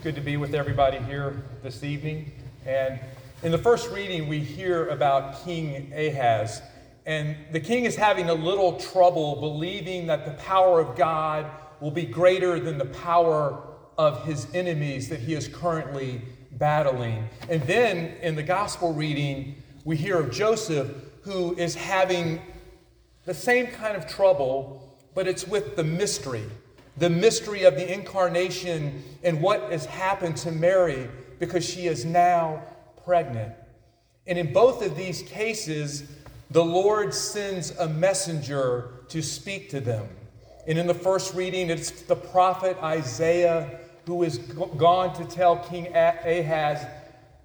It's good to be with everybody here this evening. And in the first reading, we hear about King Ahaz. And the king is having a little trouble believing that the power of God will be greater than the power of his enemies that he is currently battling. And then in the gospel reading, we hear of Joseph who is having the same kind of trouble, but it's with the mystery the mystery of the incarnation and what has happened to Mary because she is now pregnant. And in both of these cases, the Lord sends a messenger to speak to them. And in the first reading, it's the prophet Isaiah who is gone to tell King Ahaz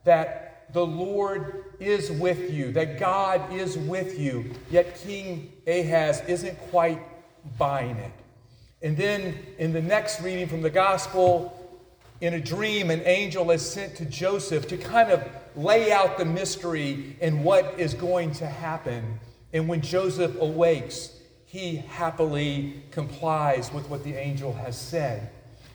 that the Lord is with you, that God is with you. Yet King Ahaz isn't quite buying it. And then in the next reading from the gospel, in a dream, an angel is sent to Joseph to kind of lay out the mystery and what is going to happen. And when Joseph awakes, he happily complies with what the angel has said.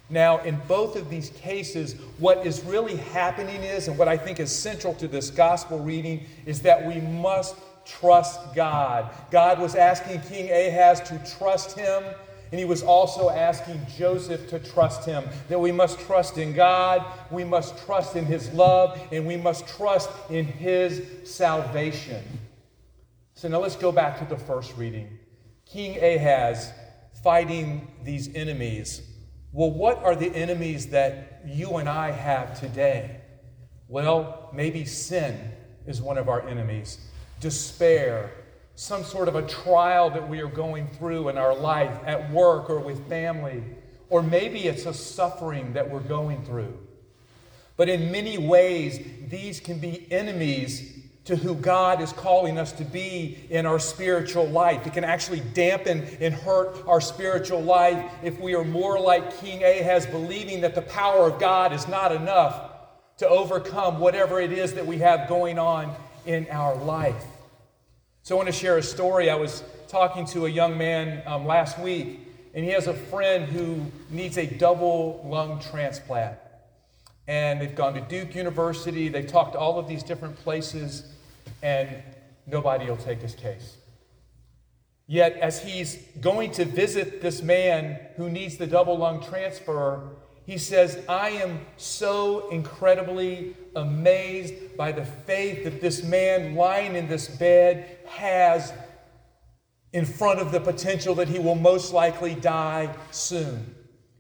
Now, in both of these cases, what is really happening is, and what I think is central to this gospel reading, is that we must trust God. God was asking King Ahaz to trust him and he was also asking Joseph to trust him, that we must trust in God, we must trust in his love, and we must trust in his salvation. So now let's go back to the first reading. King Ahaz fighting these enemies. Well, what are the enemies that you and I have today? Well, maybe sin is one of our enemies, despair, some sort of a trial that we are going through in our life at work or with family, or maybe it's a suffering that we're going through. But in many ways, these can be enemies to who God is calling us to be in our spiritual life. It can actually dampen and hurt our spiritual life if we are more like King Ahaz, believing that the power of God is not enough to overcome whatever it is that we have going on in our life. So I want to share a story. I was talking to a young man um, last week, and he has a friend who needs a double lung transplant. And they've gone to Duke University, they've talked to all of these different places, and nobody will take his case. Yet, as he's going to visit this man who needs the double lung transfer, he says, I am so incredibly amazed by the faith that this man lying in this bed has in front of the potential that he will most likely die soon.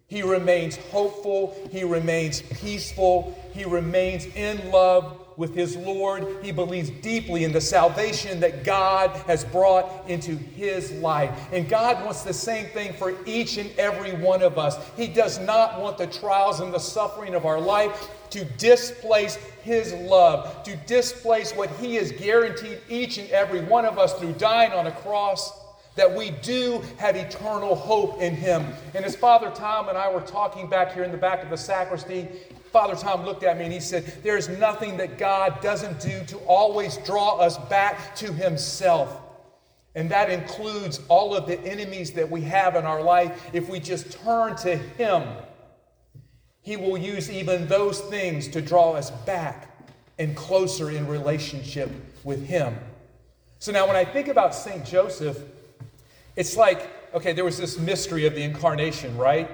He remains hopeful, he remains peaceful, he remains in love with his Lord. He believes deeply in the salvation that God has brought into his life. And God wants the same thing for each and every one of us. He does not want the trials and the suffering of our life to displace his love, to displace what he has guaranteed each and every one of us through dying on a cross that we do have eternal hope in him. And as Father Tom and I were talking back here in the back of the sacristy, Father Tom looked at me and he said, There's nothing that God doesn't do to always draw us back to himself. And that includes all of the enemies that we have in our life. If we just turn to him, he will use even those things to draw us back and closer in relationship with him. So now, when I think about St. Joseph, it's like, okay, there was this mystery of the incarnation, right?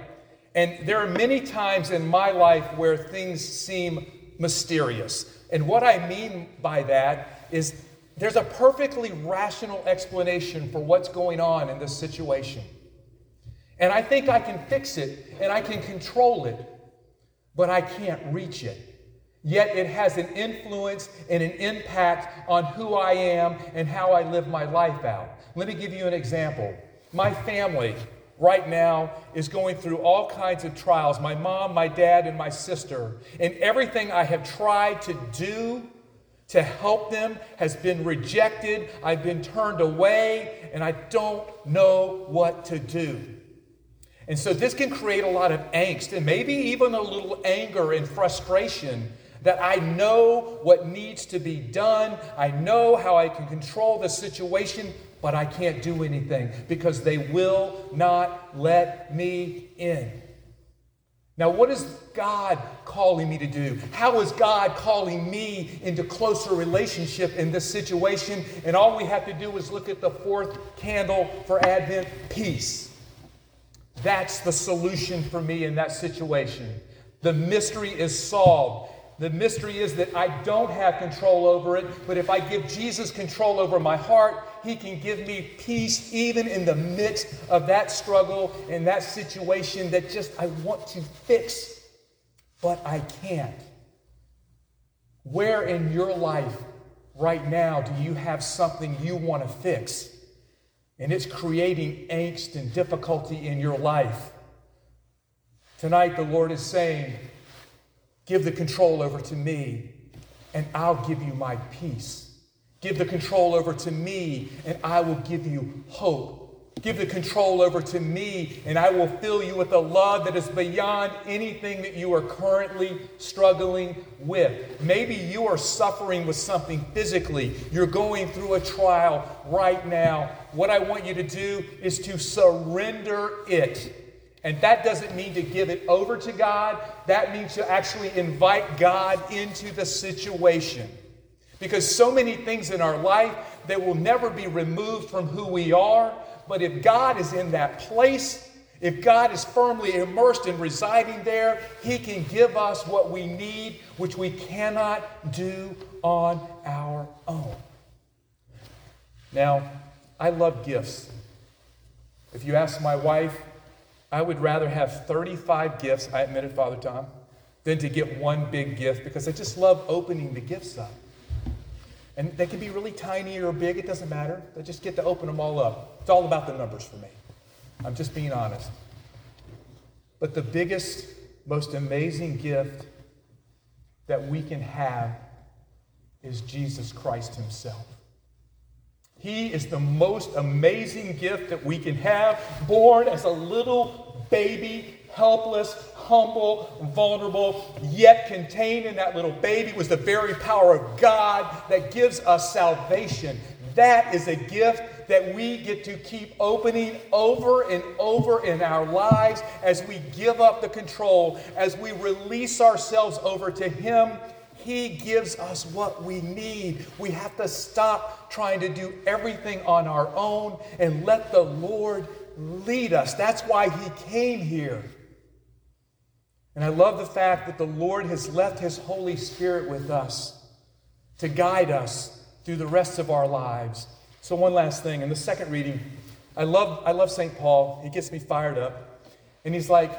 And there are many times in my life where things seem mysterious. And what I mean by that is there's a perfectly rational explanation for what's going on in this situation. And I think I can fix it and I can control it, but I can't reach it. Yet it has an influence and an impact on who I am and how I live my life out. Let me give you an example. My family, right now is going through all kinds of trials my mom, my dad, and my sister. And everything I have tried to do to help them has been rejected. I've been turned away, and I don't know what to do. And so this can create a lot of angst and maybe even a little anger and frustration that I know what needs to be done. I know how I can control the situation, but I can't do anything because they will not let me in. Now, what is God calling me to do? How is God calling me into closer relationship in this situation? And all we have to do is look at the fourth candle for Advent peace. That's the solution for me in that situation. The mystery is solved. The mystery is that I don't have control over it, but if I give Jesus control over my heart, He can give me peace even in the midst of that struggle and that situation that just I want to fix, but I can't. Where in your life right now do you have something you want to fix? And it's creating angst and difficulty in your life. Tonight, the Lord is saying, Give the control over to me, and I'll give you my peace. Give the control over to me, and I will give you hope. Give the control over to me, and I will fill you with a love that is beyond anything that you are currently struggling with. Maybe you are suffering with something physically. You're going through a trial right now. What I want you to do is to surrender it and that doesn't mean to give it over to God, that means to actually invite God into the situation. Because so many things in our life that will never be removed from who we are, but if God is in that place, if God is firmly immersed and residing there, He can give us what we need, which we cannot do on our own. Now, I love gifts. If you ask my wife, I would rather have 35 gifts, I admitted, Father Tom, than to get one big gift because I just love opening the gifts up. And they can be really tiny or big, it doesn't matter. I just get to open them all up. It's all about the numbers for me. I'm just being honest. But the biggest, most amazing gift that we can have is Jesus Christ Himself. He is the most amazing gift that we can have, born as a little baby, helpless, humble, vulnerable, yet contained in that little baby was the very power of God that gives us salvation. That is a gift that we get to keep opening over and over in our lives as we give up the control, as we release ourselves over to Him he gives us what we need. We have to stop trying to do everything on our own and let the Lord lead us. That's why He came here. And I love the fact that the Lord has left His Holy Spirit with us to guide us through the rest of our lives. So, one last thing. In the second reading, I love, I love St. Paul. He gets me fired up. And he's like,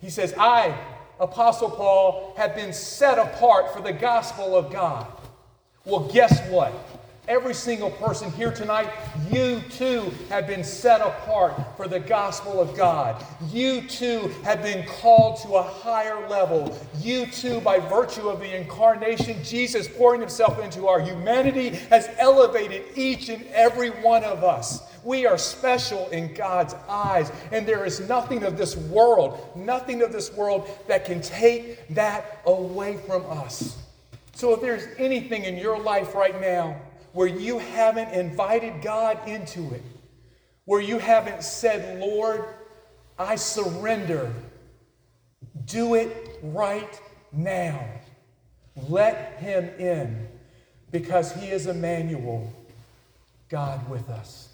he says, I, Apostle Paul, have been set apart for the gospel of God. Well, guess what? Every single person here tonight, you too have been set apart for the gospel of God. You too have been called to a higher level. You too, by virtue of the incarnation, Jesus pouring himself into our humanity, has elevated each and every one of us. We are special in God's eyes, and there is nothing of this world, nothing of this world that can take that away from us. So if there's anything in your life right now where you haven't invited God into it, where you haven't said, Lord, I surrender, do it right now. Let him in because he is Emmanuel, God with us.